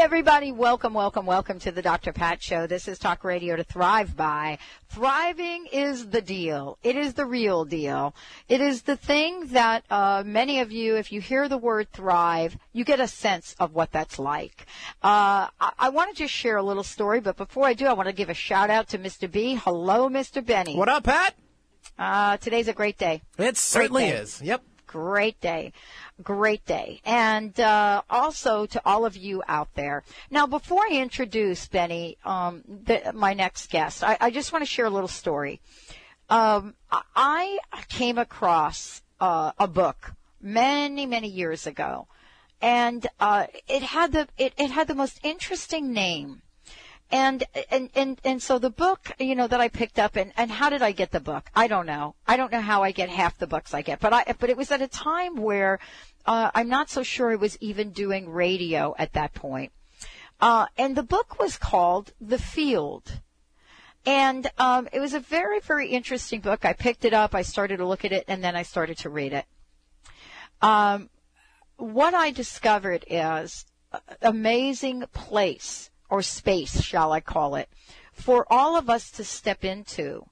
everybody, welcome, welcome, welcome to the Dr. Pat Show. This is Talk Radio to Thrive by. Thriving is the deal. It is the real deal. It is the thing that uh, many of you, if you hear the word thrive, you get a sense of what that's like. Uh, I, I want to just share a little story, but before I do, I want to give a shout out to Mr. B. Hello, Mr. Benny. What up, Pat? Uh, today's a great day. It certainly day. is. Yep. Great day great day. And uh, also to all of you out there. Now, before I introduce Benny, um, the, my next guest, I, I just want to share a little story. Um, I came across uh, a book many, many years ago, and uh, it had the it, it had the most interesting name. And, and, and, and so the book, you know, that I picked up and, and how did I get the book? I don't know. I don't know how I get half the books I get, but I, but it was at a time where uh, I'm not so sure I was even doing radio at that point. Uh, and the book was called The Field. And um, it was a very, very interesting book. I picked it up, I started to look at it, and then I started to read it. Um, what I discovered is amazing place or space, shall I call it, for all of us to step into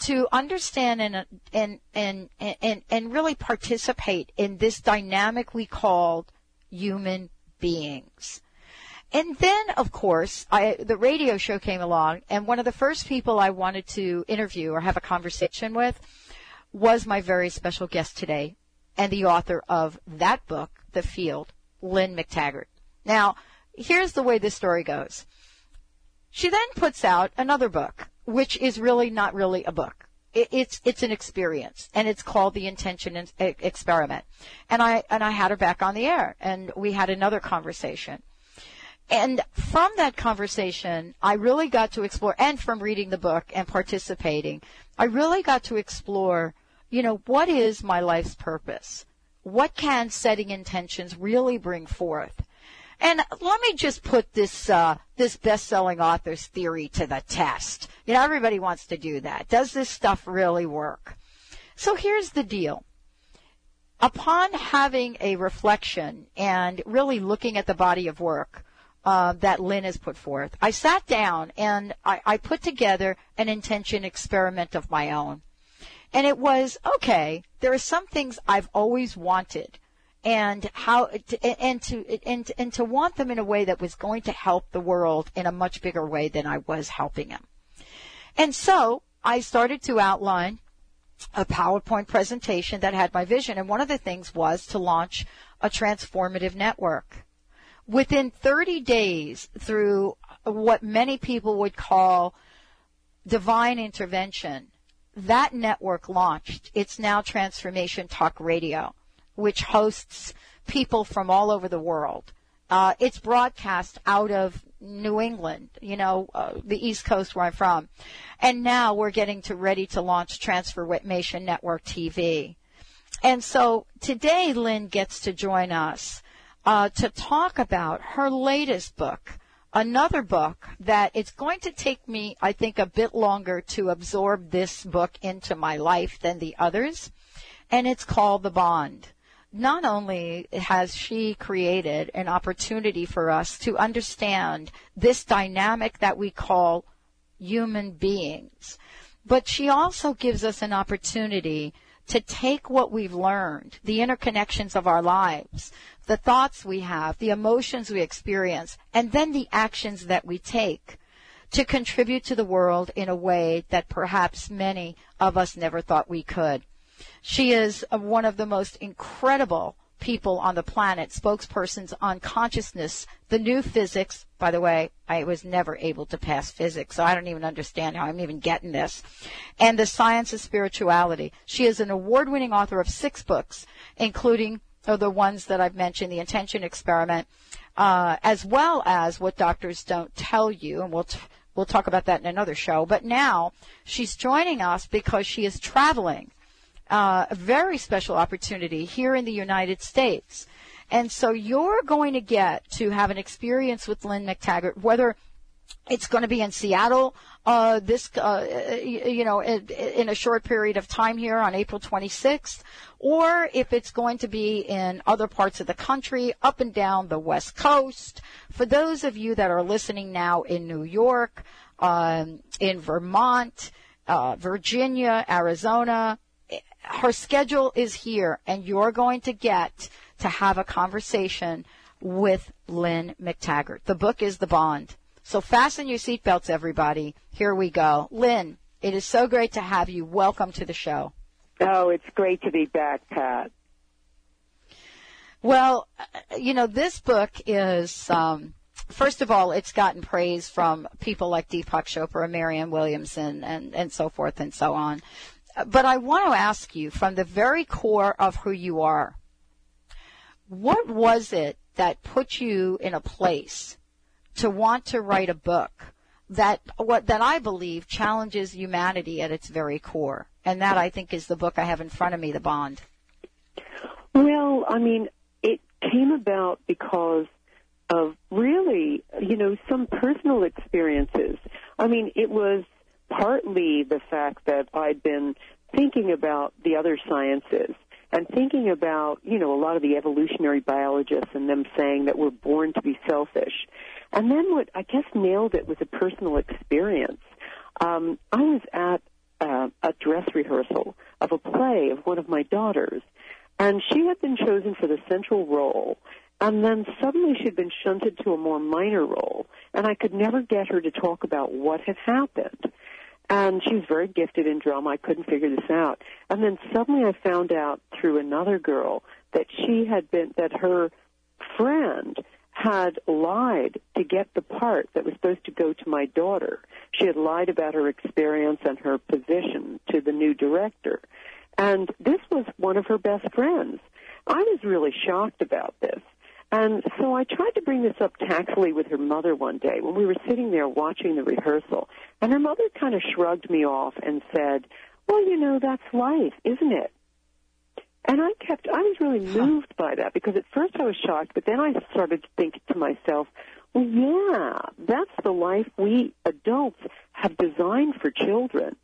to understand and, and, and, and, and really participate in this dynamic we call human beings. And then, of course, I, the radio show came along, and one of the first people I wanted to interview or have a conversation with was my very special guest today, and the author of that book, The Field, Lynne McTaggart. Now, here's the way this story goes. She then puts out another book, which is really not really a book. it's it's an experience, and it's called the Intention Experiment. And I and I had her back on the air, and we had another conversation. And from that conversation, I really got to explore, and from reading the book and participating, I really got to explore, you know, what is my life's purpose? What can setting intentions really bring forth? And let me just put this uh, this best-selling author's theory to the test. You know, everybody wants to do that. Does this stuff really work? So here's the deal. Upon having a reflection and really looking at the body of work uh, that Lynne has put forth, I sat down and I, I put together an intention experiment of my own. And it was, okay, there are some things I've always wanted and how and to and and to want them in a way that was going to help the world in a much bigger way than I was helping them. And so I started to outline a PowerPoint presentation that had my vision, and one of the things was to launch a transformative network. Within 30 days, through what many people would call divine intervention, that network launched. It's now Transformation Talk Radio which hosts people from all over the world. Uh, it's broadcast out of New England, you know, uh, the East Coast where I'm from. And now we're getting to ready to launch Transformation Network TV. And so today Lynne gets to join us uh, to talk about her latest book, another book that it's going to take me, I think, a bit longer to absorb this book into my life than the others. And it's called The Bond not only has she created an opportunity for us to understand this dynamic that we call human beings, but she also gives us an opportunity to take what we've learned, the interconnections of our lives, the thoughts we have, the emotions we experience, and then the actions that we take to contribute to the world in a way that perhaps many of us never thought we could. She is one of the most incredible people on the planet, spokespersons on consciousness, the new physics. By the way, I was never able to pass physics, so I don't even understand how I'm even getting this. And the science of spirituality. She is an award-winning author of six books, including oh, the ones that I've mentioned, The Intention Experiment, uh, as well as What Doctors Don't Tell You, and we'll t- We'll talk about that in another show. But now she's joining us because she is traveling. Uh, a very special opportunity here in the United States. And so you're going to get to have an experience with Lynne McTaggart, whether it's going to be in Seattle uh, this, uh, you know, in, in, a short period of time here on April 26th, or if it's going to be in other parts of the country, up and down the West Coast. For those of you that are listening now in New York, um, in Vermont, uh, Virginia, Arizona, her schedule is here, and you're going to get to have a conversation with Lynne McTaggart. The book is The Bond. So fasten your seatbelts, everybody. Here we go. Lynne, it is so great to have you. Welcome to the show. Oh, it's great to be back, Pat. Well, uh, you know, this book is, um, first of all, it's gotten praise from people like Deepak Chopra, Marianne Williamson, and, and so forth and so on. But I want to ask you, from the very core of who you are, what was it that put you in a place to want to write a book that what that I believe challenges humanity at its very core. And that I think is the book I have in front of me, The Bond. Well, I mean, it came about because of really, you know, some personal experiences. I mean, it was partly the fact that I'd been thinking about the other sciences and thinking about, you know, a lot of the evolutionary biologists and them saying that we're born to be selfish. And then what I guess nailed it was a personal experience. Um, I was at uh, a dress rehearsal of a play of one of my daughters, and she had been chosen for the central role. And then suddenly she'd been shunted to a more minor role, and I could never get her to talk about what had happened. And she was very gifted in drama. I couldn't figure this out. And then suddenly I found out through another girl that she had been, that her friend had lied to get the part that was supposed to go to my daughter. She had lied about her experience and her position to the new director. And this was one of her best friends. I was really shocked about this. And so I tried to bring this up tactfully with her mother one day when we were sitting there watching the rehearsal. And her mother kind of shrugged me off and said, well, you know, that's life, isn't it? And I kept, I was really moved by that because at first I was shocked, but then I started to think to myself, well, yeah, that's the life we adults have designed for children.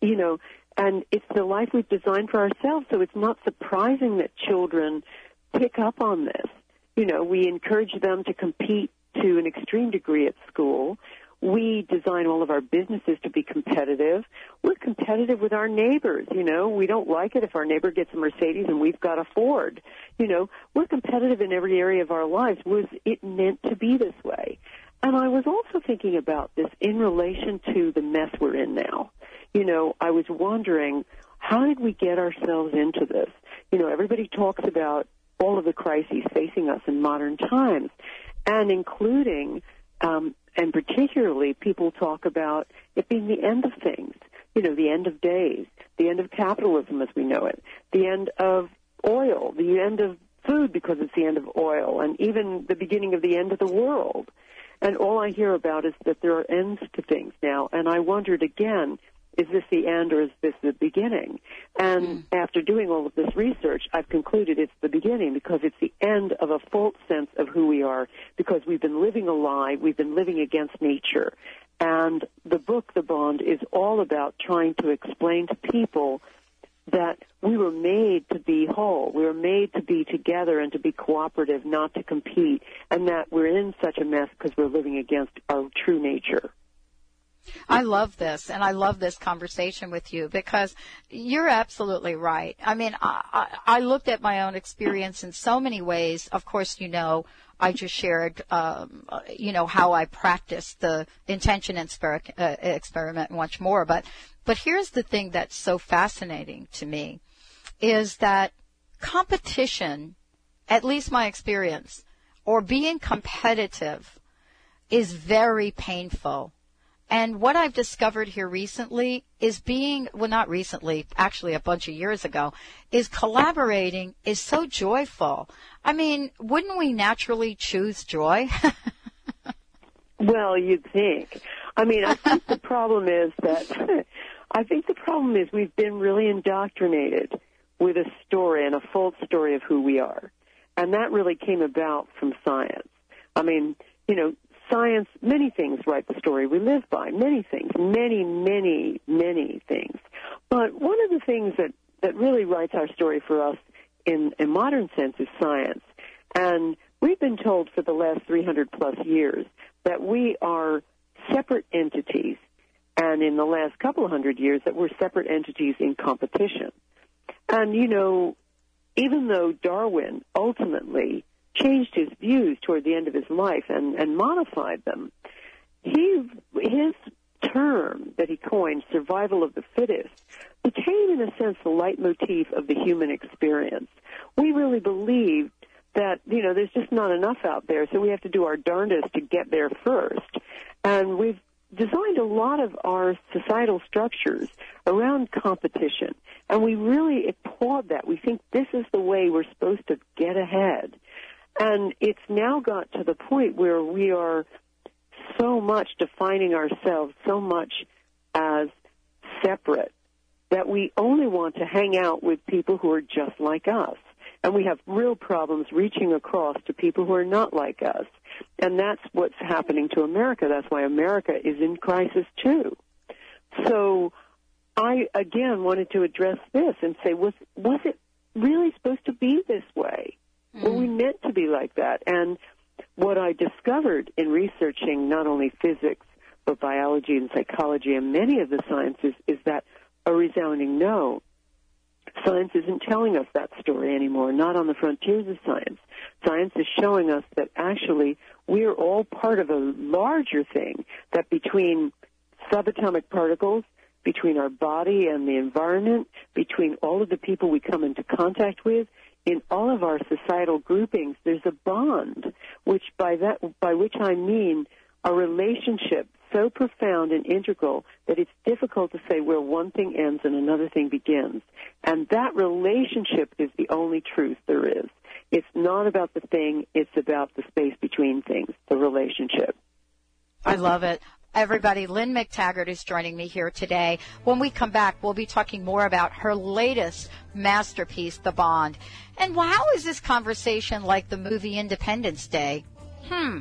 You know, and it's the life we've designed for ourselves, so it's not surprising that children pick up on this. You know, we encourage them to compete to an extreme degree at school we design all of our businesses to be competitive. We're competitive with our neighbors, you know. We don't like it if our neighbor gets a Mercedes and we've got a Ford. You know, we're competitive in every area of our lives. Was it meant to be this way? And I was also thinking about this in relation to the mess we're in now. You know, I was wondering, how did we get ourselves into this? You know, everybody talks about all of the crises facing us in modern times, and including um, and particularly people talk about it being the end of things, you know, the end of days, the end of capitalism as we know it, the end of oil, the end of food because it's the end of oil, and even the beginning of the end of the world. And all I hear about is that there are ends to things now. And I wondered again, is this the end or is this the beginning? And mm. after doing all of this research, I've concluded it's the beginning because it's the end of a false sense of who we are because we've been living a lie, we've been living against nature. And the book, The Bond, is all about trying to explain to people that we were made to be whole. We were made to be together and to be cooperative, not to compete, and that we're in such a mess because we're living against our true nature. I love this, and I love this conversation with you because you're absolutely right. I mean, I, I, I looked at my own experience in so many ways. Of course, you know, I just shared, um, you know, how I practiced the intention uh, experiment much more. But, but here's the thing that's so fascinating to me is that competition, at least my experience, or being competitive is very painful and what I've discovered here recently is being, well, not recently, actually a bunch of years ago, is collaborating is so joyful. I mean, wouldn't we naturally choose joy? well, you'd think. I mean, I think the problem is that I think the problem is we've been really indoctrinated with a story and a false story of who we are. And that really came about from science. I mean, you know, science, many things write the story we live by. Many things. Many, many, many things. But one of the things that, that really writes our story for us in a modern sense is science. And we've been told for the last 300 plus years that we are separate entities. And in the last couple of hundred years that we're separate entities in competition. And, you know, even though Darwin ultimately changed his views toward the end of his life and, and modified them, he, his term that he coined, survival of the fittest, became in a sense the leitmotif of the human experience. We really believed that, you know, there's just not enough out there, so we have to do our darndest to get there first. And we've designed a lot of our societal structures around competition. And we really applaud that. We think this is the way we're supposed to get ahead. And it's now got to the point where we are so much defining ourselves so much as separate that we only want to hang out with people who are just like us. And we have real problems reaching across to people who are not like us. And that's what's happening to America. That's why America is in crisis too. So I again wanted to address this and say, was was it really supposed to be this way? Mm. Were we meant to be like that? And what I discovered in researching not only physics but biology and psychology and many of the sciences is that a resounding no. Science isn't telling us that story anymore, not on the frontiers of science. Science is showing us that actually we're all part of a larger thing, that between subatomic particles, between our body and the environment, between all of the people we come into contact with, in all of our societal groupings, there's a bond, which by that, by which I mean a relationship so profound and integral that it's difficult to say where one thing ends and another thing begins. And that relationship is the only truth there is. It's not about the thing, it's about the space between things, the relationship. I love it. Everybody, Lynne McTaggart is joining me here today. When we come back, we'll be talking more about her latest masterpiece, The Bond. And how is this conversation like the movie Independence Day? Hmm.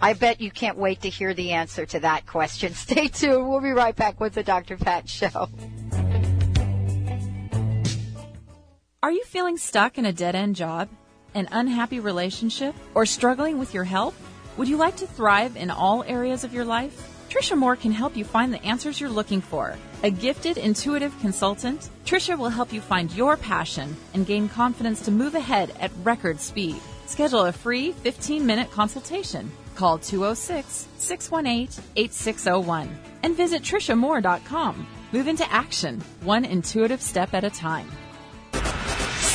I bet you can't wait to hear the answer to that question. Stay tuned. We'll be right back with the Dr. Pat Show. Are you feeling stuck in a dead end job, an unhappy relationship, or struggling with your health? Would you like to thrive in all areas of your life? Trisha Moore can help you find the answers you're looking for. A gifted, intuitive consultant, Trisha will help you find your passion and gain confidence to move ahead at record speed. Schedule a free 15 minute consultation. Call 206 618 8601 and visit TrishaMoore.com. Move into action, one intuitive step at a time.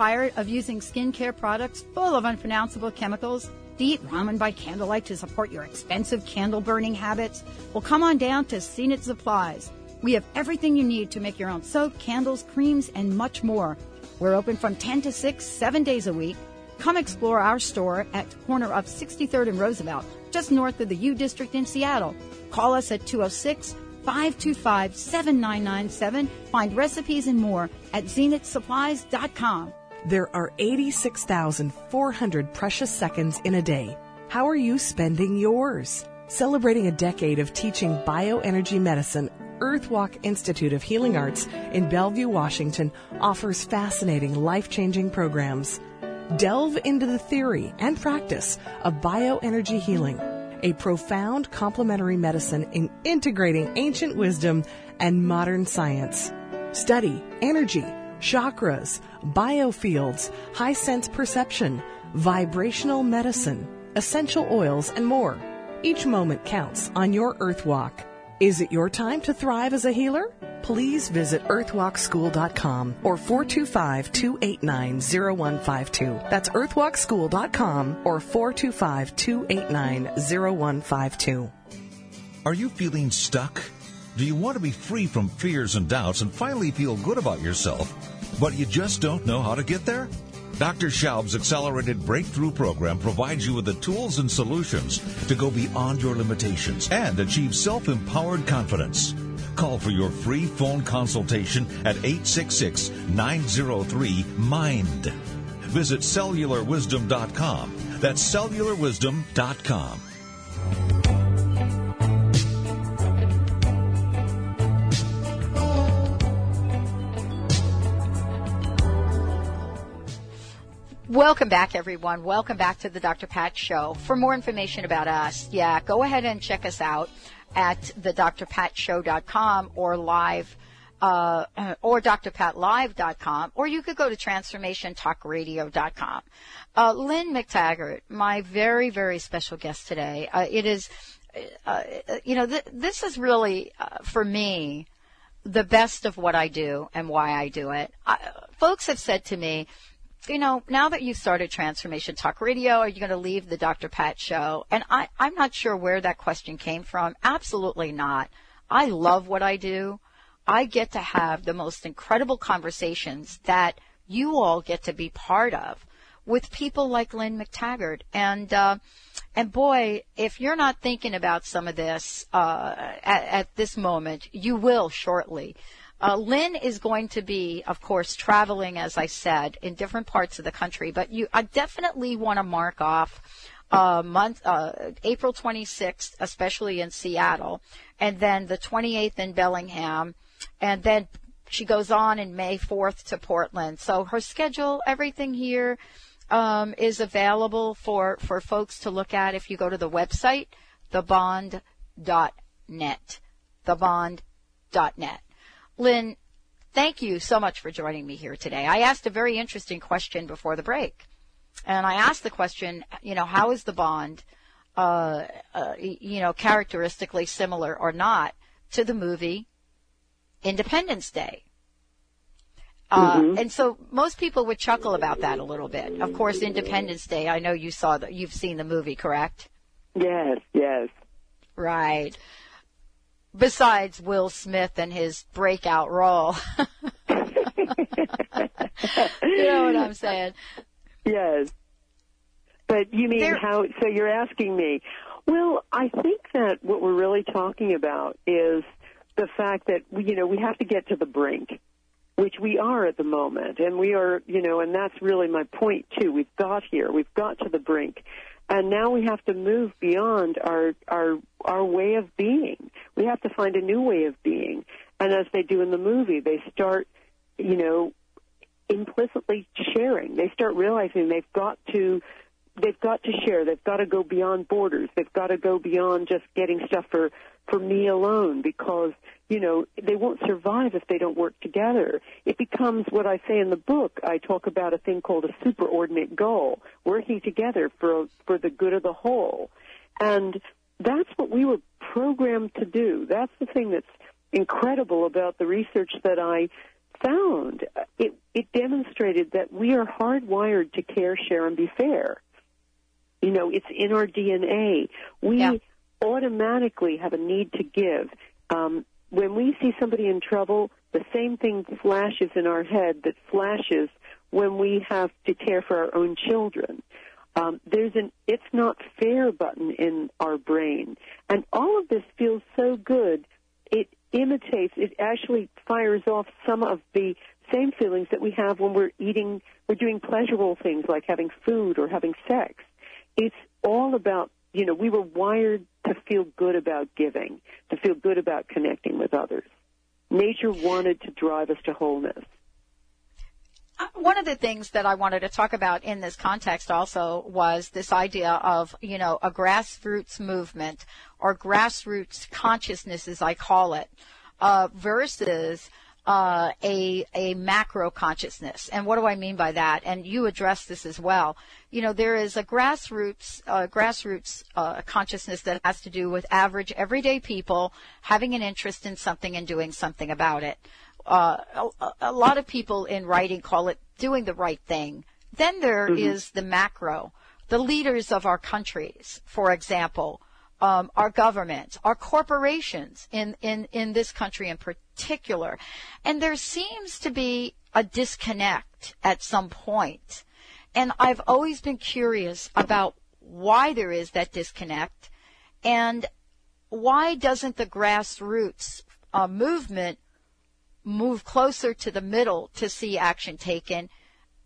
tired of using skincare products full of unpronounceable chemicals? Do you eat ramen by candlelight to support your expensive candle burning habits? Well, come on down to Zenith Supplies. We have everything you need to make your own soap, candles, creams, and much more. We're open from 10 to 6, seven days a week. Come explore our store at corner of 63rd and Roosevelt, just north of the U District in Seattle. Call us at 206 525 7997. Find recipes and more at zenithsupplies.com. There are 86,400 precious seconds in a day. How are you spending yours? Celebrating a decade of teaching bioenergy medicine, Earthwalk Institute of Healing Arts in Bellevue, Washington offers fascinating life changing programs. Delve into the theory and practice of bioenergy healing a profound complementary medicine in integrating ancient wisdom and modern science. Study energy, chakras, biofields, high sense perception, vibrational medicine, essential oils, and more. Each moment counts on your Earth Walk. Is it your time to thrive as a healer? Please visit earthwalkschool.com or 425-289-0152. That's earthwalkschool.com or 425-289-0152. Are you feeling stuck? Do you want to be free from fears and doubts and finally feel good about yourself, but you just don't know how to get there? Dr. Schaub's Accelerated Breakthrough Program provides you with the tools and solutions to go beyond your limitations and achieve self-empowered confidence. Call for your free phone consultation at 866-903-MIND. Visit cellularwisdom.com. That's cellularwisdom.com. Welcome back, everyone. Welcome back to the Dr. Pat Show. For more information about us, yeah, go ahead and check us out at the drpatshow.com or live, uh, or drpatlive.com, or you could go to transformationtalkradio.com. Uh, Lynne McTaggart, my very, very special guest today. Uh, it is, uh, you know, th- this is really, uh, for me, the best of what I do and why I do it. folks have said to me, you know, now that you've started Transformation Talk Radio, are you going to leave the Dr. Pat show? And I, I'm not sure where that question came from. Absolutely not. I love what I do. I get to have the most incredible conversations that you all get to be part of with people like Lynne McTaggart. And, uh, and boy, if you're not thinking about some of this, uh, at, at this moment, you will shortly. Uh, Lynne is going to be, of course, traveling, as I said, in different parts of the country. But you, I definitely want to mark off uh, month, uh, April 26th, especially in Seattle, and then the 28th in Bellingham, and then she goes on in May 4th to Portland. So her schedule, everything here, um, is available for for folks to look at if you go to the website, thebond.net, thebond.net. Lynne, thank you so much for joining me here today. I asked a very interesting question before the break. And I asked the question, you know, how is the bond, uh, uh, you know, characteristically similar or not to the movie Independence Day? Uh, mm-hmm. and so most people would chuckle about that a little bit. Of course, Independence Day, I know you saw that, you've seen the movie, correct? Yes, yes. Right besides Will Smith and his breakout role. you know what I'm saying? Yes. But you mean there, how, so you're asking me. Well, I think that what we're really talking about is the fact that, you know, we have to get to the brink, which we are at the moment. And we are, you know, and that's really my point too. We've got here. We've got to the brink and now we have to move beyond our our our way of being. We have to find a new way of being. And as they do in the movie, they start, you know, implicitly sharing. They start realizing they've got to they've got to share. They've got to go beyond borders. They've got to go beyond just getting stuff for for me alone because you know they won't survive if they don't work together. It becomes what I say in the book. I talk about a thing called a superordinate goal, working together for for the good of the whole, and that's what we were programmed to do. That's the thing that's incredible about the research that I found. It it demonstrated that we are hardwired to care, share, and be fair. You know, it's in our DNA. We yeah. automatically have a need to give. Um, when we see somebody in trouble, the same thing flashes in our head that flashes when we have to care for our own children. Um, there's an "it's not fair" button in our brain, and all of this feels so good. It imitates. It actually fires off some of the same feelings that we have when we're eating. We're doing pleasurable things like having food or having sex. It's all about, you know, we were wired to feel good about giving, to feel good about connecting with others. Nature wanted to drive us to wholeness. Uh, one of the things that I wanted to talk about in this context also was this idea of, you know, a grassroots movement or grassroots consciousness, as I call it, uh, versus uh, a a macro consciousness. And what do I mean by that? And you address this as well. You know, there is a grassroots uh, grassroots uh, consciousness that has to do with average everyday people having an interest in something and doing something about it. Uh, a, a, lot of people in writing call it doing the right thing. Then there mm-hmm. is the macro, the leaders of our countries, for example, um, our governments, our corporations in, in, in this country in particular. And there seems to be a disconnect at some point. And I've always been curious about why there is that disconnect and why doesn't the grassroots uh, movement move closer to the middle to see action taken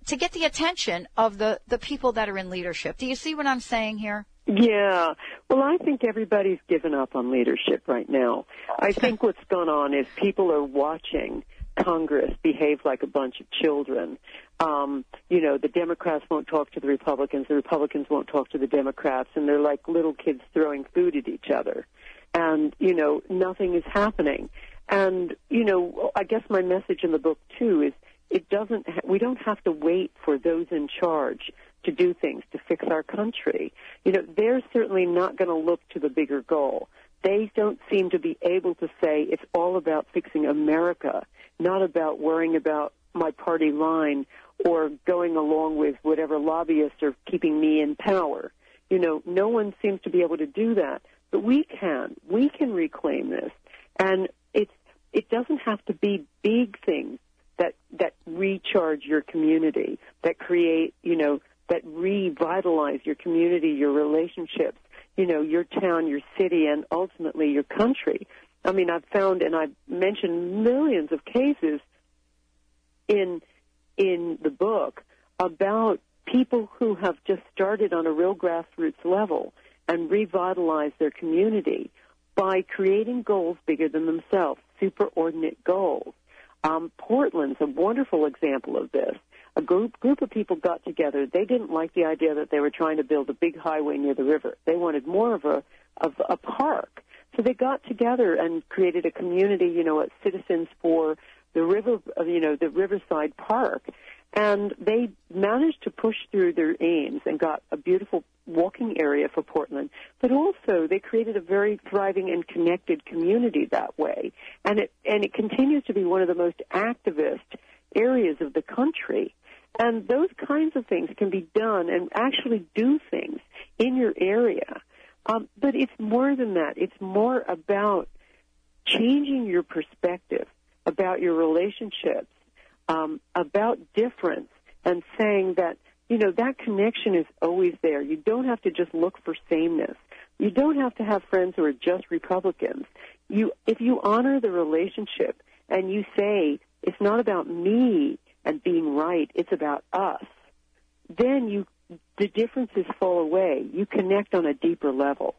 to get the attention of the, the people that are in leadership. Do you see what I'm saying here? Yeah. Well, I think everybody's given up on leadership right now. I think what's gone on is people are watching Congress behave like a bunch of children. Um, you know, the Democrats won't talk to the Republicans, the Republicans won't talk to the Democrats, and they're like little kids throwing food at each other. And, you know, nothing is happening. And, you know, I guess my message in the book too is it doesn't, ha- we don't have to wait for those in charge to do things to fix our country. You know, they're certainly not going to look to the bigger goal. They don't seem to be able to say it's all about fixing America, not about worrying about my party line or going along with whatever lobbyists are keeping me in power. You know, no one seems to be able to do that. But we can. We can reclaim this. And it's it doesn't have to be big things that that recharge your community, that create, you know, that revitalize your community, your relationships, you know, your town, your city, and ultimately your country. I mean, I've found, and I've mentioned millions of cases in in the book about people who have just started on a real grassroots level and revitalized their community by creating goals bigger than themselves, superordinate goals. Um, Portland's a wonderful example of this. A group group of people got together. They didn't like the idea that they were trying to build a big highway near the river. They wanted more of a of a park. So they got together and created a community, you know, citizens for the river, you know, the Riverside Park, and they managed to push through their aims and got a beautiful walking area for Portland. But also, they created a very thriving and connected community that way, and it and it continues to be one of the most activist areas of the country. And those kinds of things can be done and actually do things in your area. Um, but it's more than that. It's more about changing your perspective about your relationships, um, about difference, and saying that you know that connection is always there. You don't have to just look for sameness. You don't have to have friends who are just Republicans. You, if you honor the relationship and you say it's not about me and being right, it's about us, then you the differences fall away. You connect on a deeper level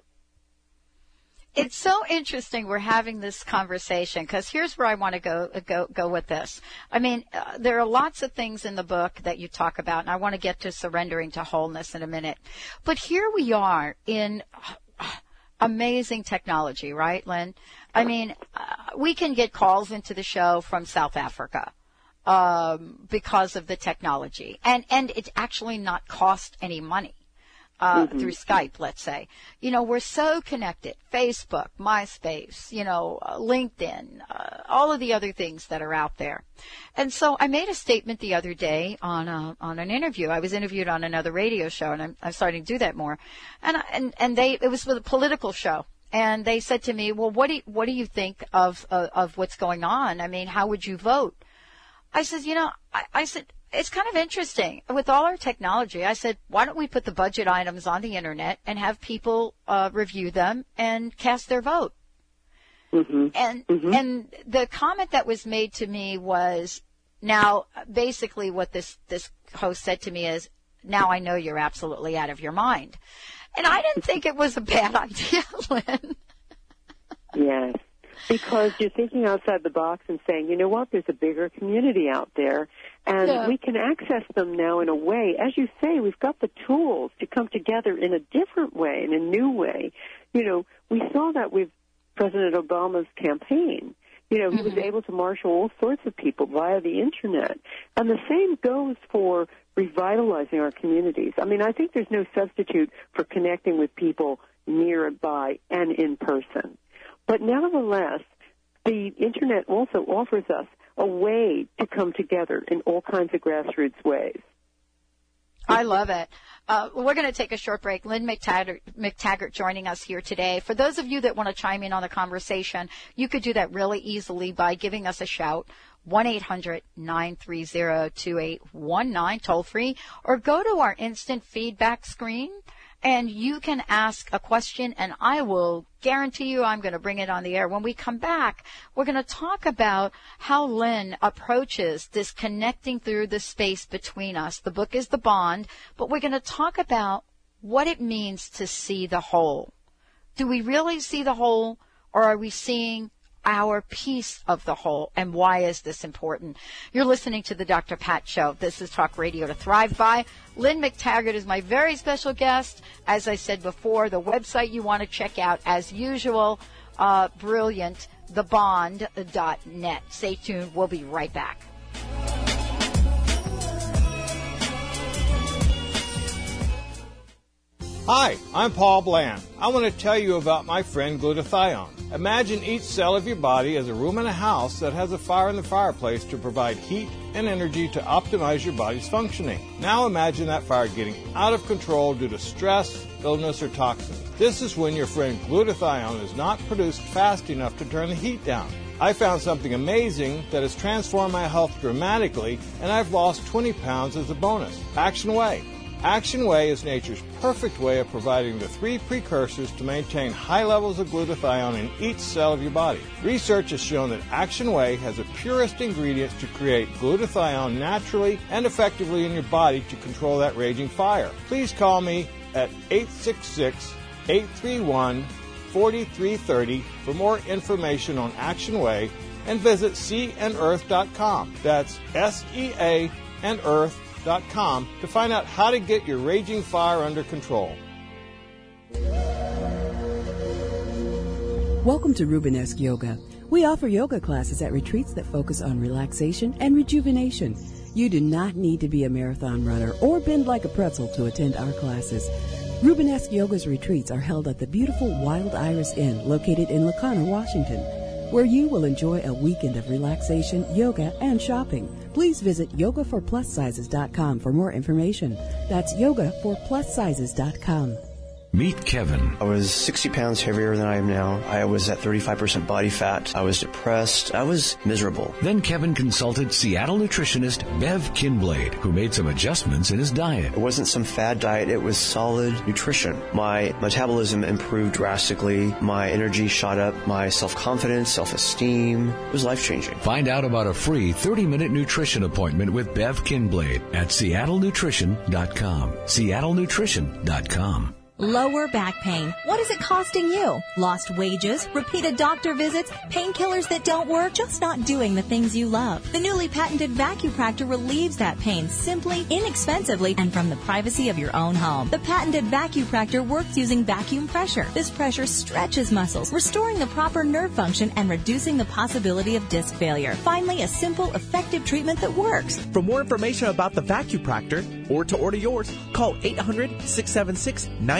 it's so interesting we're having this conversation because here's where I want to go go go with this. I mean, uh, there are lots of things in the book that you talk about, and I want to get to surrendering to wholeness in a minute. But here we are in uh, amazing technology, right, Lynne? I mean, uh, we can get calls into the show from South Africa um, because of the technology, and and it actually not cost any money uh, mm-hmm. through Skype, let's say. You know, we're so connected. Facebook, MySpace, you know, uh, LinkedIn, uh, all of the other things that are out there. And so I made a statement the other day on a, on an interview. I was interviewed on another radio show, and I'm, I'm starting to do that more. And and and they it was with a political show. And they said to me, "Well, what do you, what do you think of uh, of what's going on? I mean, how would you vote?" I said, "You know, I, I said it's kind of interesting. With all our technology, I said, why don't we put the budget items on the internet and have people uh, review them and cast their vote? Mm-hmm. And mm-hmm. and the comment that was made to me was, now basically what this this host said to me is, now I know you're absolutely out of your mind, and I didn't think it was a bad idea, Lynne. yes because you're thinking outside the box and saying, you know what, there's a bigger community out there, and yeah. we can access them now in a way. As you say, we've got the tools to come together in a different way, in a new way. You know, we saw that with President Obama's campaign. You know, he was mm-hmm. able to marshal all sorts of people via the internet. And the same goes for revitalizing our communities. I mean, I think there's no substitute for connecting with people nearby and in person. But nevertheless, the internet also offers us a way to come together in all kinds of grassroots ways. I love it. Uh, we're going to take a short break. Lynne McTaggart, McTaggart joining us here today. For those of you that want to chime in on the conversation, you could do that really easily by giving us a shout. 1-800-930-2819 toll free or go to our instant feedback screen and you can ask a question and I will guarantee you I'm going to bring it on the air. When we come back, we're going to talk about how Lynne approaches this connecting through the space between us. The book is The Bond, but we're going to talk about what it means to see the whole. Do we really see the whole or are we seeing our piece of the whole and why is this important? You're listening to the Dr. Pat Show. This is Talk Radio to Thrive By. Lynne McTaggart is my very special guest. As I said before, the website you want to check out, as usual, uh, brilliant, thebond.net. Stay tuned. We'll be right back. Hi, I'm Paul Bland. I want to tell you about my friend glutathione. Imagine each cell of your body as a room in a house that has a fire in the fireplace to provide heat and energy to optimize your body's functioning. Now imagine that fire getting out of control due to stress, illness, or toxins. This is when your friend glutathione is not produced fast enough to turn the heat down. I found something amazing that has transformed my health dramatically, and I've lost 20 pounds as a bonus. Action Way. Action Way is nature's perfect way of providing the three precursors to maintain high levels of glutathione in each cell of your body. Research has shown that Action Way has the purest ingredients to create glutathione naturally and effectively in your body to control that raging fire. Please call me at 866 831 4330 for more information on Action Way and visit seaandearth.com. That's S E A and Earth com to find out how to get your raging fire under control. Welcome to Rubenesque Yoga. We offer yoga classes at retreats that focus on relaxation and rejuvenation. You do not need to be a marathon runner or bend like a pretzel to attend our classes. Rubenesque Yoga's retreats are held at the beautiful Wild Iris Inn located in La Conner, Washington, where you will enjoy a weekend of relaxation, yoga, and shopping. Please visit yogaforplussizes.com for more information. That's yogaforplussizes.com. Meet Kevin. I was 60 pounds heavier than I am now. I was at 35% body fat. I was depressed. I was miserable. Then Kevin consulted Seattle nutritionist Bev Kinblade, who made some adjustments in his diet. It wasn't some fad diet, it was solid nutrition. My metabolism improved drastically. My energy shot up. My self confidence, self esteem. It was life changing. Find out about a free 30 minute nutrition appointment with Bev Kinblade at seattlenutrition.com. Seattlenutrition.com. Lower back pain. What is it costing you? Lost wages, repeated doctor visits, painkillers that don't work, just not doing the things you love. The newly patented Vacupractor relieves that pain simply, inexpensively, and from the privacy of your own home. The patented Vacupractor works using vacuum pressure. This pressure stretches muscles, restoring the proper nerve function and reducing the possibility of disc failure. Finally, a simple, effective treatment that works. For more information about the Vacupractor or to order yours, call 800 676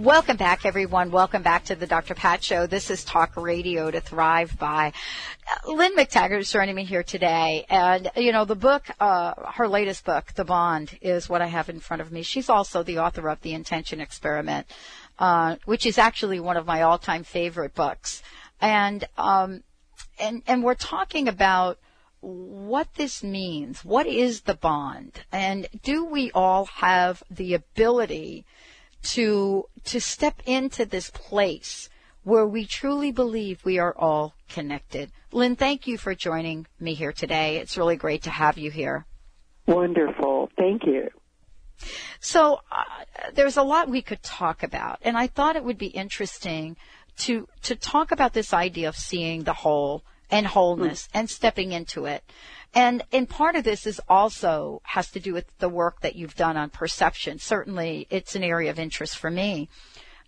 Welcome back, everyone. Welcome back to the Dr. Pat Show. This is Talk Radio to Thrive By. Lynne McTaggart is joining me here today, and you know the book, uh, her latest book, The Bond, is what I have in front of me. She's also the author of The Intention Experiment, uh, which is actually one of my all-time favorite books, and um, and, and we're talking about what this means. What is the bond? And do we all have the ability to, to step into this place where we truly believe we are all connected? Lynne, thank you for joining me here today. It's really great to have you here. Wonderful. Thank you. So uh, there's a lot we could talk about, and I thought it would be interesting to to talk about this idea of seeing the whole and wholeness mm. and stepping into it. And and part of this is also has to do with the work that you've done on perception. Certainly, it's an area of interest for me.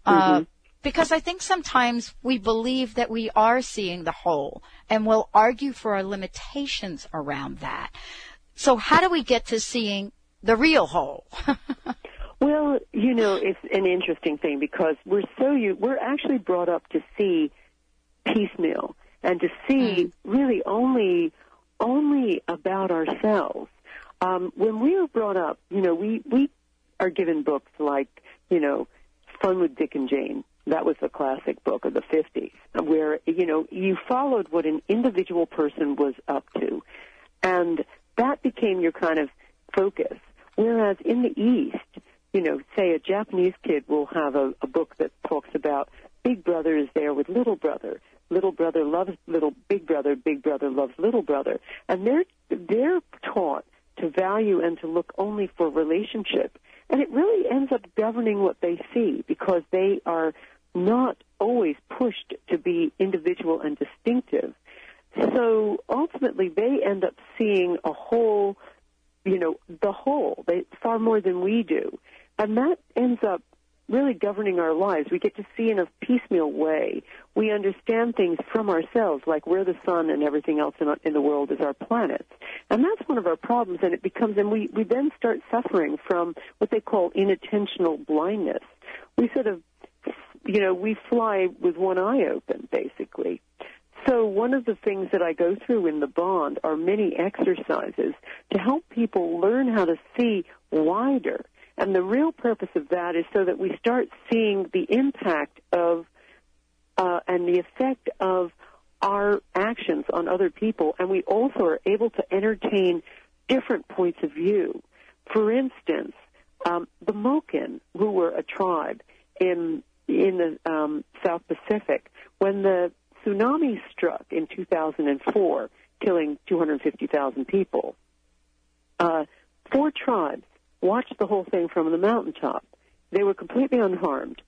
Uh, mm-hmm. Uh, because I think sometimes we believe that we are seeing the whole and we'll argue for our limitations around that. So how do we get to seeing the real whole? well, you know, it's an interesting thing because we're so we're actually brought up to see piecemeal and to see mm. really only only about ourselves. Um, when we were brought up, you know, we we are given books like you know, Fun with Dick and Jane. That was a classic book of the 50s, where you know you followed what an individual person was up to, and that became your kind of focus. Whereas in the East, you know, say a Japanese kid will have a, a book that talks about Big Brother is there with Little Brother, little brother loves little big brother, big brother loves little brother, and they're they're taught to value and to look only for relationship, and it really ends up governing what they see because they are not always pushed to be individual and distinctive. So ultimately, they end up seeing a whole, you know, the whole, they, far more than we do. And that ends up really governing our lives. We get to see in a piecemeal way. We understand things from ourselves, like we're the sun and everything else in, in the world is our planets. And that's one of our problems, and it becomes, and we, we then start suffering from what they call inattentional blindness. We sort of, you know, we fly with one eye open, basically. So one of the things that I go through in the bond are many exercises to help people learn how to see wider and the real purpose of that is so that we start seeing the impact of uh, and the effect of our actions on other people, and we also are able to entertain different points of view. For instance, um, the Moken, who were a tribe in in the um, South Pacific, when the tsunami struck in 2004, killing 250,000 people, uh, four tribes watched the whole thing from the mountaintop. They were completely unharmed.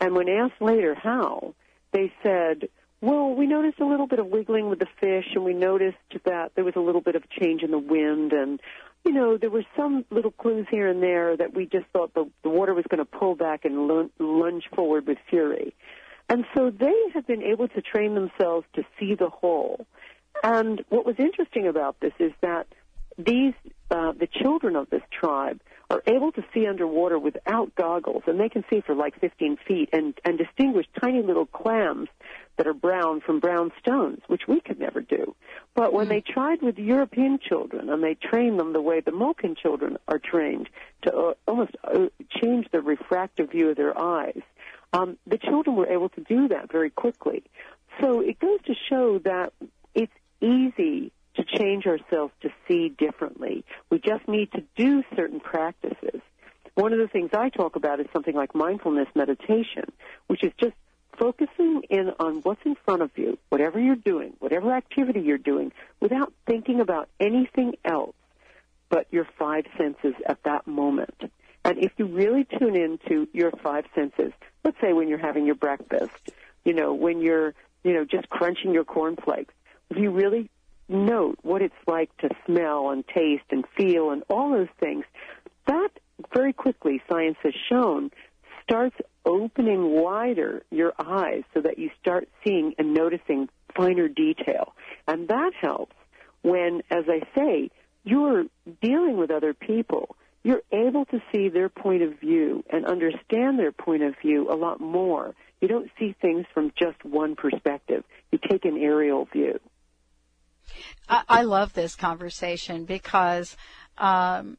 And when asked later how, they said, well, we noticed a little bit of wiggling with the fish, and we noticed that there was a little bit of change in the wind, and you know there were some little clues here and there that we just thought the, the water was going to pull back and lunge forward with fury. And so they have been able to train themselves to see the whole. And what was interesting about this is that these uh, the children of this tribe are able to see underwater without goggles, and they can see for like 15 feet and, and distinguish tiny little clams that are brown from brown stones, which we could never do. But when mm. they tried with European children and they trained them the way the Moken children are trained to uh, almost uh, change the refractive view of their eyes, um, the children were able to do that very quickly. So it goes to show that it's easy to change ourselves to see differently. We just need to do certain practices. One of the things I talk about is something like mindfulness meditation, which is just focusing in on what's in front of you, whatever you're doing, whatever activity you're doing, without thinking about anything else but your five senses at that moment. And if you really tune into your five senses, let's say when you're having your breakfast, you know, when you're, you know, just crunching your cornflakes, if you really note what it's like to smell and taste and feel and all those things, that very quickly, science has shown, starts opening wider your eyes so that you start seeing and noticing finer detail. And that helps when, as I say, you're dealing with other people. You're able to see their point of view and understand their point of view a lot more. You don't see things from just one perspective. You take an aerial view. I, I love this conversation because um,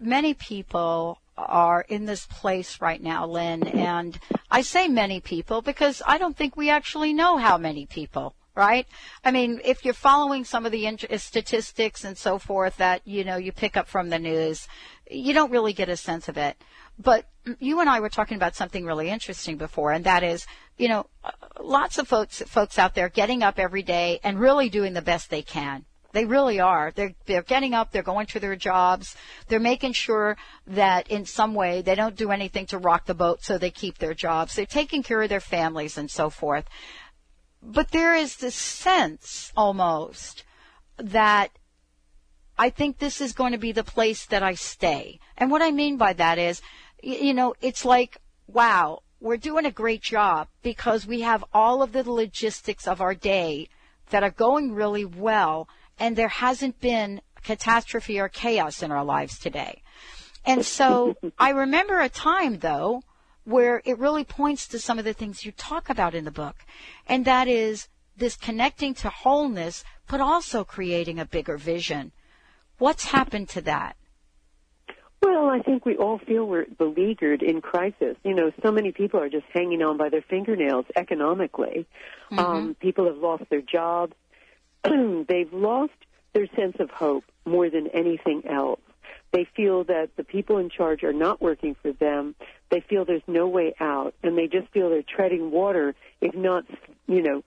many people are in this place right now, Lynne, and I say many people because I don't think we actually know how many people right? I mean, if you're following some of the int- statistics and so forth that, you know, you pick up from the news, you don't really get a sense of it. But you and I were talking about something really interesting before, and that is, you know, uh, lots of folks, folks out there getting up every day and really doing the best they can. They really are. They're, they're getting up, they're going to their jobs, they're making sure that in some way they don't do anything to rock the boat so they keep their jobs. They're taking care of their families and so forth. But there is this sense almost that I think this is going to be the place that I stay. And what I mean by that is, you know, it's like, wow, we're doing a great job because we have all of the logistics of our day that are going really well and there hasn't been catastrophe or chaos in our lives today. And so I remember a time though where it really points to some of the things you talk about in the book. And that is this connecting to wholeness, but also creating a bigger vision. What's happened to that? Well, I think we all feel we're beleaguered in crisis. You know, so many people are just hanging on by their fingernails economically. Mm-hmm. Um, people have lost their jobs. They've lost their sense of hope more than anything else. They feel that the people in charge are not working for them. They feel there's no way out, and they just feel they're treading water, if not, you know,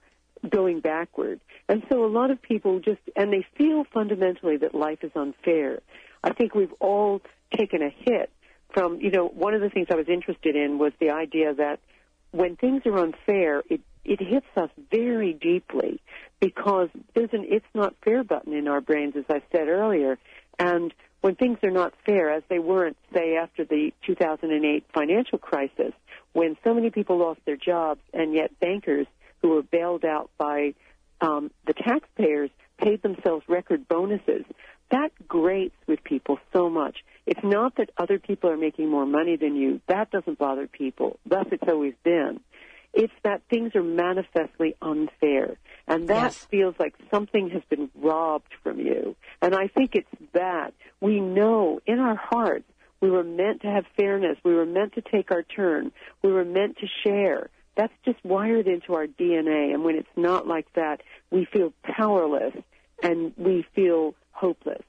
going backward. And so a lot of people just, and they feel fundamentally that life is unfair. I think we've all taken a hit from, you know, one of the things I was interested in was the idea that when things are unfair, it it hits us very deeply because there's an it's not fair button in our brains, as I said earlier. And when things are not fair, as they weren't, say, after the 2008 financial crisis, when so many people lost their jobs and yet bankers who were bailed out by um, the taxpayers paid themselves record bonuses, that grates with people so much. It's not that other people are making more money than you. That doesn't bother people. Thus, it's always been. It's that things are manifestly unfair. And that yes. feels like something has been robbed from you. And I think it's that. We know in our hearts we were meant to have fairness. We were meant to take our turn. We were meant to share. That's just wired into our DNA. And when it's not like that, we feel powerless and we feel hopeless.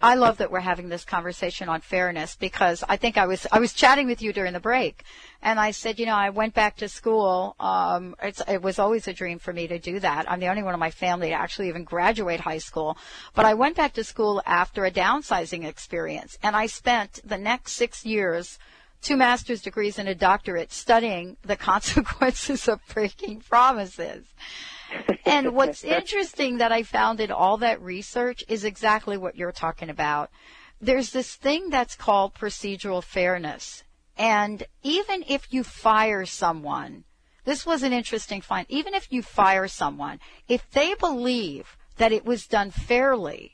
I love that we're having this conversation on fairness because I think I was I was chatting with you during the break, and I said, you know, I went back to school. Um, it was always a dream for me to do that. I'm the only one in my family to actually even graduate high school, but I went back to school after a downsizing experience, and I spent the next six years two master's degrees and a doctorate studying the consequences of breaking promises and what's interesting that I found in all that research is exactly what you're talking about. There's this thing that's called procedural fairness. And even if you fire someone, this was an interesting find. Even if you fire someone, if they believe that it was done fairly,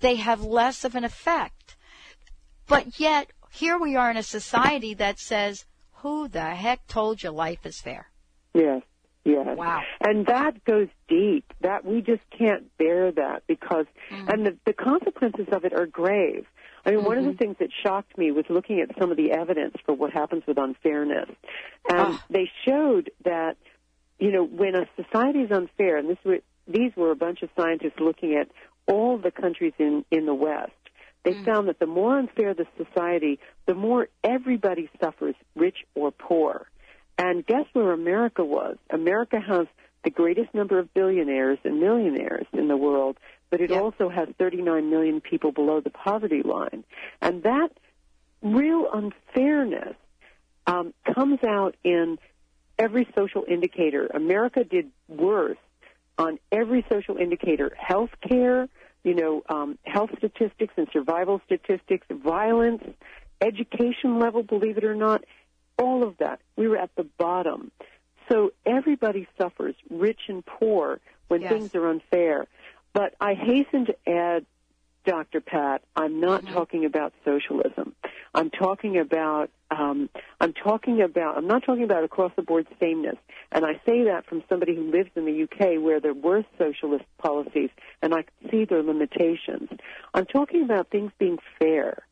they have less of an effect. But yet, here we are in a society that says, who the heck told you life is fair? Yes. Yes. Wow. And that goes deep. That we just can't bear that because, mm-hmm. and the, the consequences of it are grave. I mean, mm-hmm. one of the mm-hmm. things that shocked me was looking at some of the evidence for what happens with unfairness. And oh. they showed that, you know, when a society is unfair, and this were, these were a bunch of scientists looking at all the countries in, in the West, they mm. found that the more unfair the society, the more everybody suffers, rich or poor. And guess where America was? America has the greatest number of billionaires and millionaires in the world, but it yep. also has 39 million people below the poverty line. And that real unfairness um, comes out in every social indicator. America did worse on every social indicator. Health care, you know, um, health statistics and survival statistics, violence, education level, believe it or not, all of that. We were at the bottom. So everybody suffers, rich and poor, when yes. things are unfair. But I hasten to add, Dr. Pat, I'm not mm-hmm. talking about socialism. I'm talking about um, I'm talking about I'm not talking about across the board sameness. And I say that from somebody who lives in the UK where there were socialist policies and I see their limitations. I'm talking about things being fair.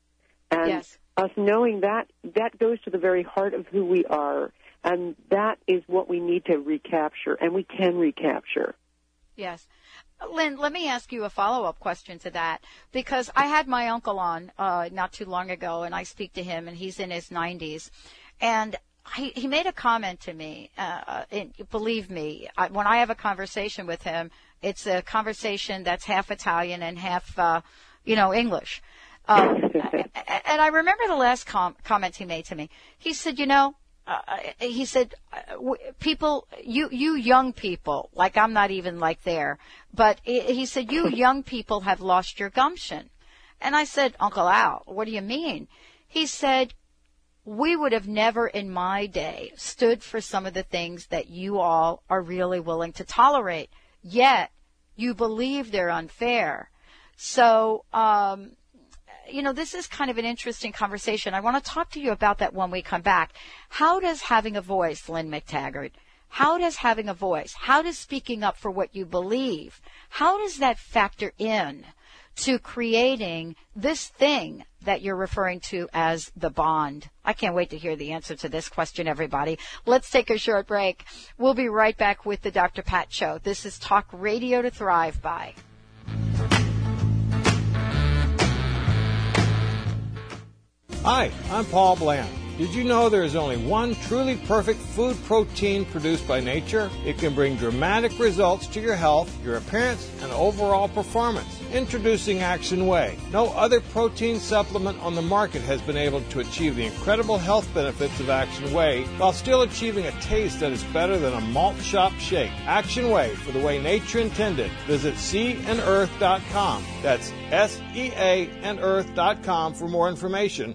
And yes us knowing that that goes to the very heart of who we are and that is what we need to recapture and we can recapture Yes. Lynne, let me ask you a follow-up question to that because I had my uncle on uh, not too long ago, and I speak to him, and he's in his 90s, and he, he made a comment to me. Uh, and believe me, I, when I have a conversation with him, it's a conversation that's half Italian and half, uh, you know, English. Um, and I remember the last com- comment he made to me. He said, you know, uh, he said, uh, people, you, you young people, like I'm not even like there, but he said, you young people have lost your gumption. And I said, Uncle Al, what do you mean? He said, we would have never in my day stood for some of the things that you all are really willing to tolerate. Yet you believe they're unfair. So, um, you know, this is kind of an interesting conversation. I want to talk to you about that when we come back. How does having a voice, Lynne McTaggart, how does having a voice, how does speaking up for what you believe, how does that factor in to creating this thing that you're referring to as the bond? I can't wait to hear the answer to this question, everybody. Let's take a short break. We'll be right back with the Dr. Pat Show. This is Talk Radio to Thrive By. Hi, I'm Paul Bland. Did you know there is only one truly perfect food protein produced by nature? It can bring dramatic results to your health, your appearance, and overall performance. Introducing Action Whey. No other protein supplement on the market has been able to achieve the incredible health benefits of Action Whey while still achieving a taste that is better than a malt shop shake. Action Whey for the way nature intended. Visit seaandearth.com. That's S E A and earth.com for more information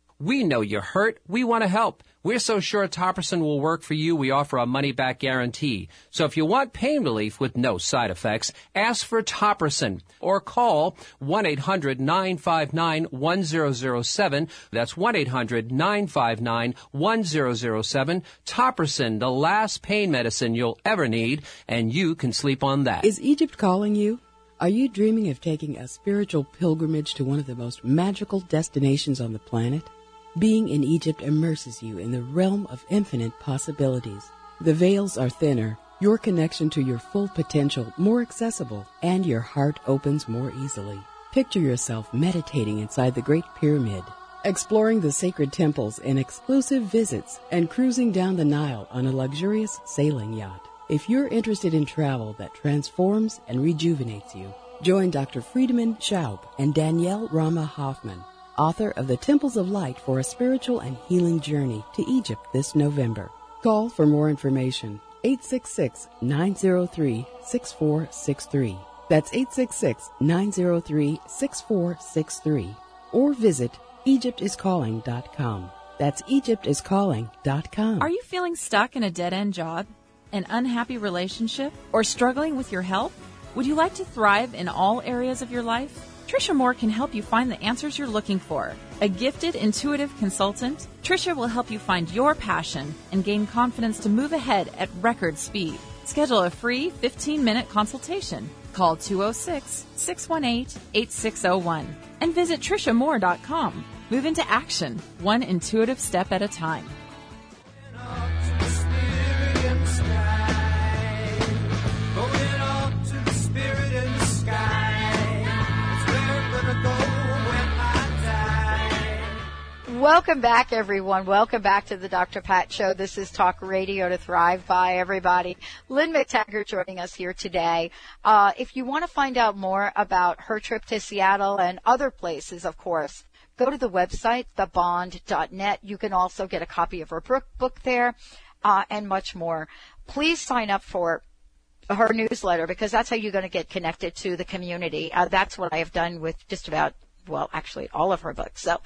We know you're hurt. We want to help. We're so sure Topricin will work for you, we offer a money back guarantee. So if you want pain relief with no side effects, ask for Topricin or call 1-800-959-1007. That's 1-800-959-1007. Topricin, the last pain medicine you'll ever need, and you can sleep on that. Is Egypt calling you? Are you dreaming of taking a spiritual pilgrimage to one of the most magical destinations on the planet? Being in Egypt immerses you in the realm of infinite possibilities. The veils are thinner, your connection to your full potential more accessible, and your heart opens more easily. Picture yourself meditating inside the Great Pyramid, exploring the sacred temples in exclusive visits, and cruising down the Nile on a luxurious sailing yacht. If you're interested in travel that transforms and rejuvenates you, join Dr. Friedemann Schaub and Danielle Rama Hoffman author of The Temples of Light for a Spiritual and Healing Journey to Egypt this November. Call for more information 866 903 6463. That's 866 903 6463. Or visit EgyptIsCalling.com. That's EgyptIsCalling.com. Are you feeling stuck in a dead end job, an unhappy relationship, or struggling with your health? Would you like to thrive in all areas of your life? Trisha Moore can help you find the answers you're looking for. A gifted, intuitive consultant, Trisha will help you find your passion and gain confidence to move ahead at record speed. Schedule a free 15 minute consultation. Call 206 618 8601 and visit TrishaMoore.com. Move into action, one intuitive step at a time. Welcome back, everyone. Welcome back to the Dr. Pat Show. This is Talk Radio to Thrive by everybody. Lynne McTaggart joining us here today. Uh, if you want to find out more about her trip to Seattle and other places, of course, go to the website, thebond.net. You can also get a copy of her book there, uh, and much more. Please sign up for her newsletter because that's how you're going to get connected to the community. Uh, that's what I have done with just about well, actually all of her books. So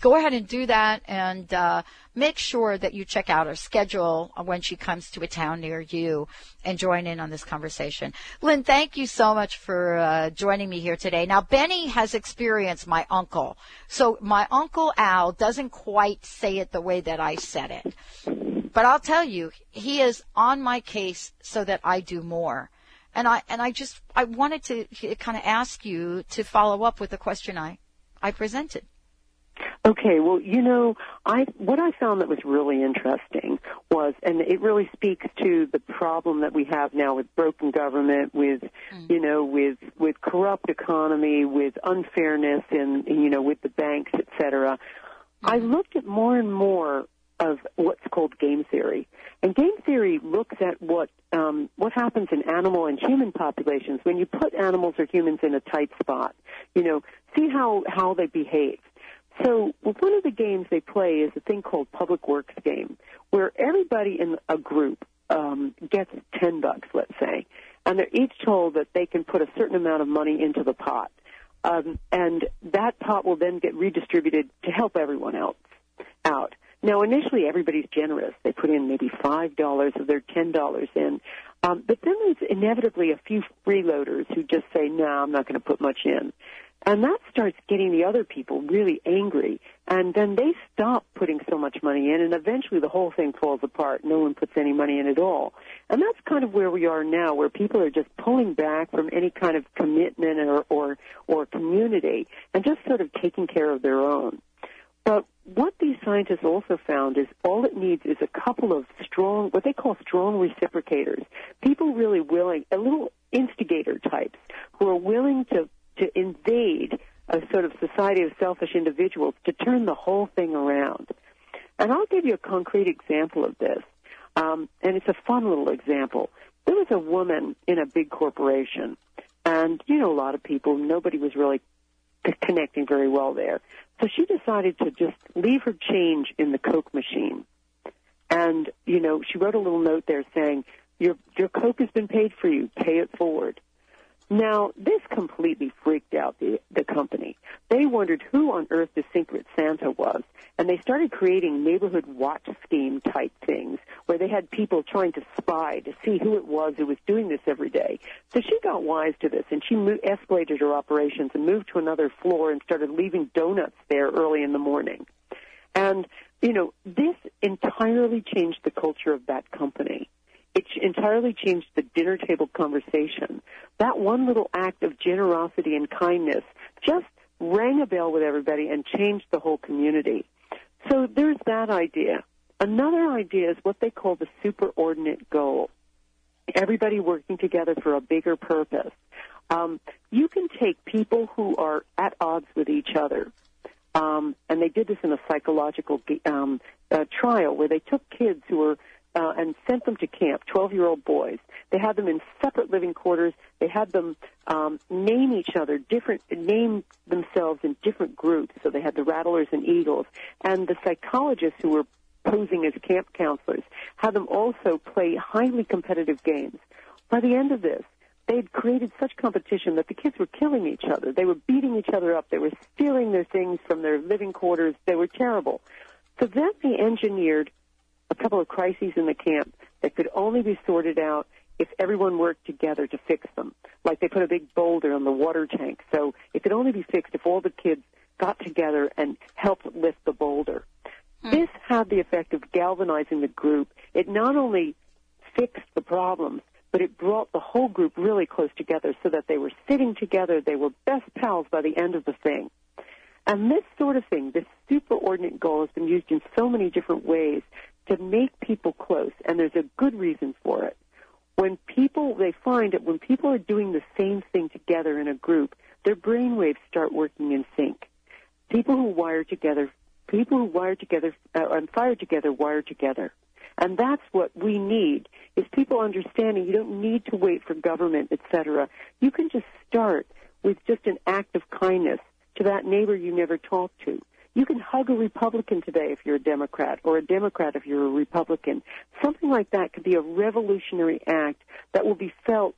go ahead and do that and uh, make sure that you check out her schedule when she comes to a town near you and join in on this conversation. Lynne, thank you so much for uh, joining me here today. Now, Benny has experienced my uncle. So my uncle Al doesn't quite say it the way that I said it. But I'll tell you, he is on my case so that I do more. And I and I just I wanted to kind of ask you to follow up with the question I I presented. Okay, well, you know, I what I found that was really interesting was, and it really speaks to the problem that we have now with broken government, with mm. you know, with with corrupt economy, with unfairness, and you know, with the banks, et cetera. Mm. I looked at more and more what's called game theory. And game theory looks at what um, what happens in animal and human populations when you put animals or humans in a tight spot. You know, see how how they behave. So one of the games they play is a thing called public works game, where everybody in a group um, gets ten bucks, let's say, and they're each told that they can put a certain amount of money into the pot, um, and that pot will then get redistributed to help everyone else out. Now, initially, everybody's generous. They put in maybe five dollars of their ten dollars in, um, but then there's inevitably a few freeloaders who just say, "No, I'm not going to put much in," and that starts getting the other people really angry. And then they stop putting so much money in, and eventually the whole thing falls apart. No one puts any money in at all, and that's kind of where we are now, where people are just pulling back from any kind of commitment or or, or community, and just sort of taking care of their own. But what these scientists also found is all it needs is a couple of strong, what they call strong reciprocators, people really willing, a little instigator types who are willing to, to invade a sort of society of selfish individuals to turn the whole thing around. And I'll give you a concrete example of this. Um, and it's a fun little example. There was a woman in a big corporation, and you know a lot of people. Nobody was really connecting very well there. So she decided to just leave her change in the Coke machine. And, you know, she wrote a little note there saying, your, your Coke has been paid for you. Pay it forward. Now, this completely freaked out the, the company. They wondered who on earth the Secret Santa was, and they started creating neighborhood watch scheme type things where they had people trying to spy to see who it was who was doing this every day. So she got wise to this, and she moved, escalated her operations and moved to another floor and started leaving donuts there early in the morning. And, you know, this entirely changed the culture of that company it entirely changed the dinner table conversation. That one little act of generosity and kindness just rang a bell with everybody and changed the whole community. So there's that idea. Another idea is what they call the superordinate goal. Everybody working together for a bigger purpose. Um, you can take people who are at odds with each other, um, and they did this in a psychological um, uh, trial where they took kids who were uh, and sent them to camp, 12 year old boys. They had them in separate living quarters. They had them um, name each other, different, name themselves in different groups. So they had the rattlers and eagles. And the psychologists who were posing as camp counselors had them also play highly competitive games. By the end of this, they'd created such competition that the kids were killing each other. They were beating each other up. They were stealing their things from their living quarters. They were terrible. So then they engineered a couple of crises in the camp that could only be sorted out if everyone worked together to fix them. Like they put a big boulder on the water tank, so it could only be fixed if all the kids got together and helped lift the boulder. Hmm. This had the effect of galvanizing the group. It not only fixed the problems, but it brought the whole group really close together so that they were sitting together, they were best pals by the end of the thing. And this sort of thing, this superordinate goal has been used in so many different ways to make people close, and there's a good reason for it. When people, they find that when people are doing the same thing together in a group, their brain waves start working in sync. People who wire together, people who wire together uh, and fire together wire together. And that's what we need is people understanding you don't need to wait for government, etc. You can just start with just an act of kindness to that neighbor you never talked to. You can hug a Republican today if you're a Democrat, or a Democrat if you're a Republican. Something like that could be a revolutionary act that will be felt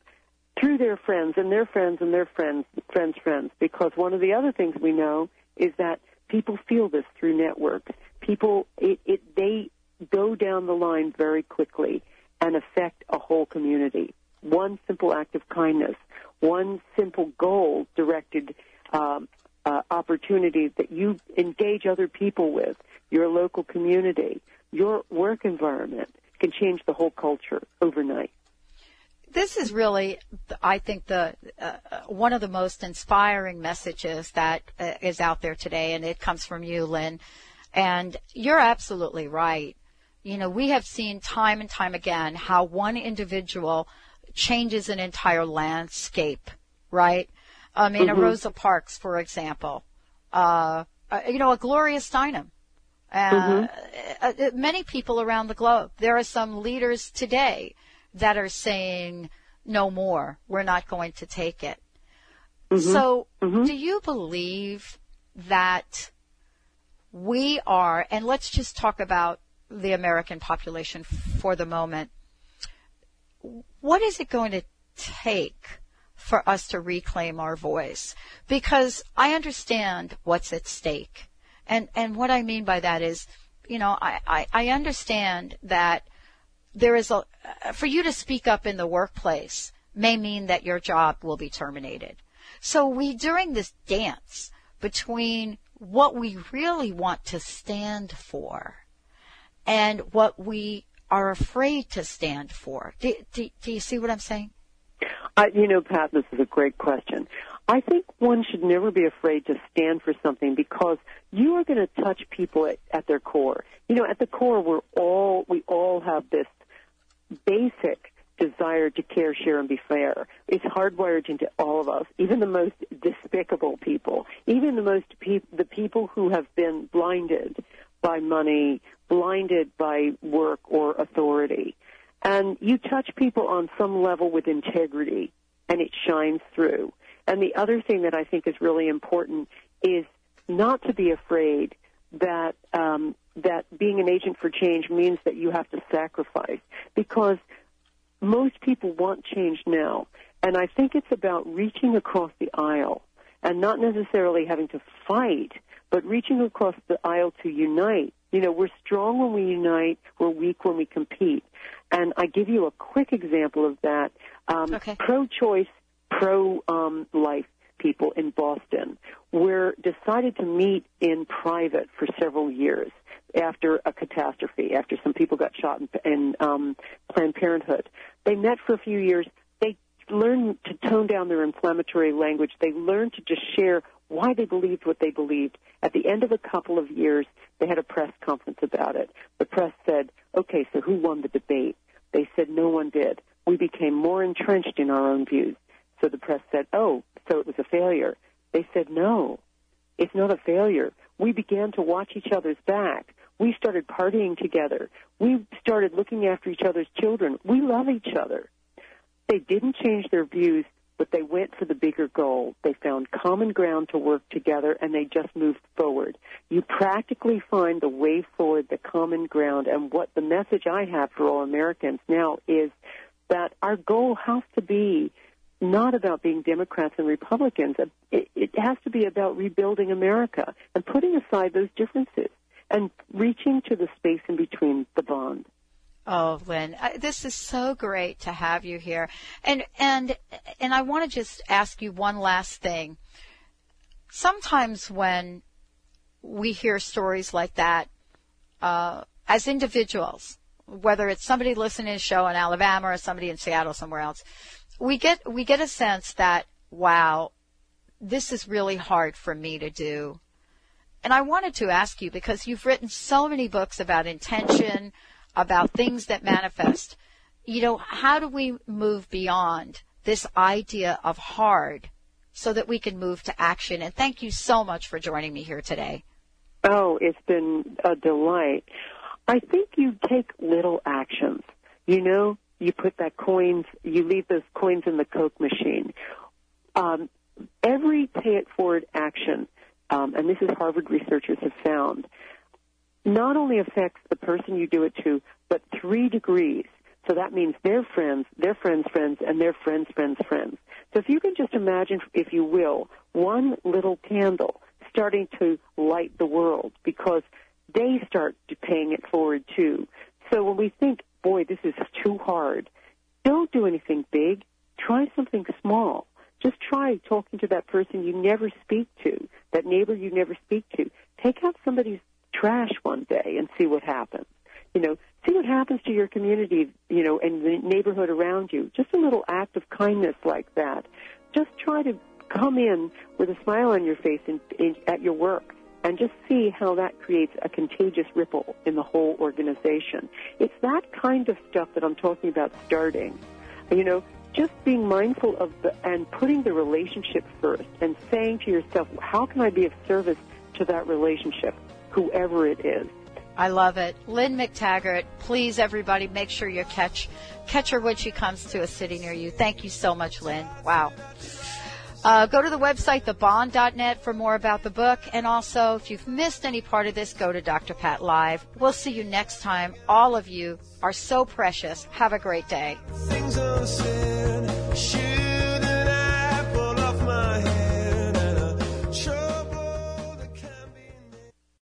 through their friends and their friends and their friends, friends' friends. Because one of the other things we know is that people feel this through networks. People, it, it they go down the line very quickly and affect a whole community. One simple act of kindness, one simple goal directed um, uh, opportunity that you engage other people with, your local community, your work environment can change the whole culture overnight. This is really, I think, the uh, one of the most inspiring messages that uh, is out there today, and it comes from you, Lynne. And you're absolutely right. You know, we have seen time and time again how one individual changes an entire landscape, right? I mean, mm-hmm. a Rosa Parks, for example, uh, uh you know, a Gloria Steinem, uh, mm-hmm. uh, many people around the globe. There are some leaders today that are saying, no more, we're not going to take it. Mm-hmm. So, mm-hmm. do you believe that we are, and let's just talk about the American population for the moment, what is it going to take for us to reclaim our voice? Because I understand what's at stake. And, and what I mean by that is, you know, I, I, I understand that there is a, for you to speak up in the workplace may mean that your job will be terminated. So we, during this dance between what we really want to stand for and what we are afraid to stand for. Do, do, do you see what I'm saying? Uh, you know, Pat, this is a great question. I think one should never be afraid to stand for something because you are going to touch people at, at their core. You know, at the core, we're all we all have this basic desire to care, share, and be fair. It's hardwired into all of us, even the most despicable people, even the most pe- the people who have been blinded by money, blinded by work or authority. And you touch people on some level with integrity, and it shines through. And the other thing that I think is really important is not to be afraid that um, that being an agent for change means that you have to sacrifice, because most people want change now. And I think it's about reaching across the aisle and not necessarily having to fight, but reaching across the aisle to unite. You know, we're strong when we unite, we're weak when we compete. And I give you a quick example of that. Um, okay. Pro-choice, pro-life people in Boston were decided to meet in private for several years after a catastrophe, after some people got shot in, in um, Planned Parenthood. They met for a few years. They learned to tone down their inflammatory language. They learned to just share why they believed what they believed. At the end of a couple of years, they had a press conference about it. The press said, okay, so who won the debate? They said no one did. We became more entrenched in our own views. So the press said, oh, so it was a failure. They said, no, it's not a failure. We began to watch each other's back. We started partying together. We started looking after each other's children. We love each other. They didn't change their views, but they went for the bigger goal. They found common ground to work together and they just moved forward. You practically find the way forward, the common ground, and what the message I have for all Americans now is that our goal has to be not about being Democrats and Republicans. It, has to be about rebuilding America and putting aside those differences and reaching to the space in between the bond. Oh, Lynne, this is so great to have you here. And and and I want to just ask you one last thing. Sometimes when we hear stories like that, uh, as individuals, whether it's somebody listening to a show in Alabama or somebody in Seattle somewhere else, we get we get a sense that wow, this is really hard for me to do. And I wanted to ask you because you've written so many books about intention, about things that manifest. You know, how do we move beyond this idea of hard so that we can move to action? And thank you so much for joining me here today. Oh, it's been a delight. I think you take little actions. You know, you put that coins, you leave those coins in the Coke machine. Um, every pay it forward action um, and this is Harvard researchers have found, not only affects the person you do it to, but three degrees. So that means their friends, their friends' friends, and their friends' friends' friends. So if you can just imagine, if you will, one little candle starting to light the world because they start paying it forward too. So when we think, boy, this is too hard, don't do anything big. Try something small. Just try talking to that person you never speak to, that neighbor you never speak to. Take out somebody's trash one day and see what happens. You know, see what happens to your community, you know, and the neighborhood around you. Just a little act of kindness like that. Just try to come in with a smile on your face in, in, at your work and just see how that creates a contagious ripple in the whole organization. It's that kind of stuff that I'm talking about starting. You know, just being mindful of the, and putting the relationship first and saying to yourself, how can I be of service to that relationship, whoever it is? I love it. Lynne McTaggart, please everybody make sure you catch catch her when she comes to a city near you. Thank you so much, Lynne. Wow. Uh, go to the website, thebond.net, for more about the book. And also, if you've missed any part of this, go to Dr. Pat Live. We'll see you next time. All of you are so precious. Have a great day.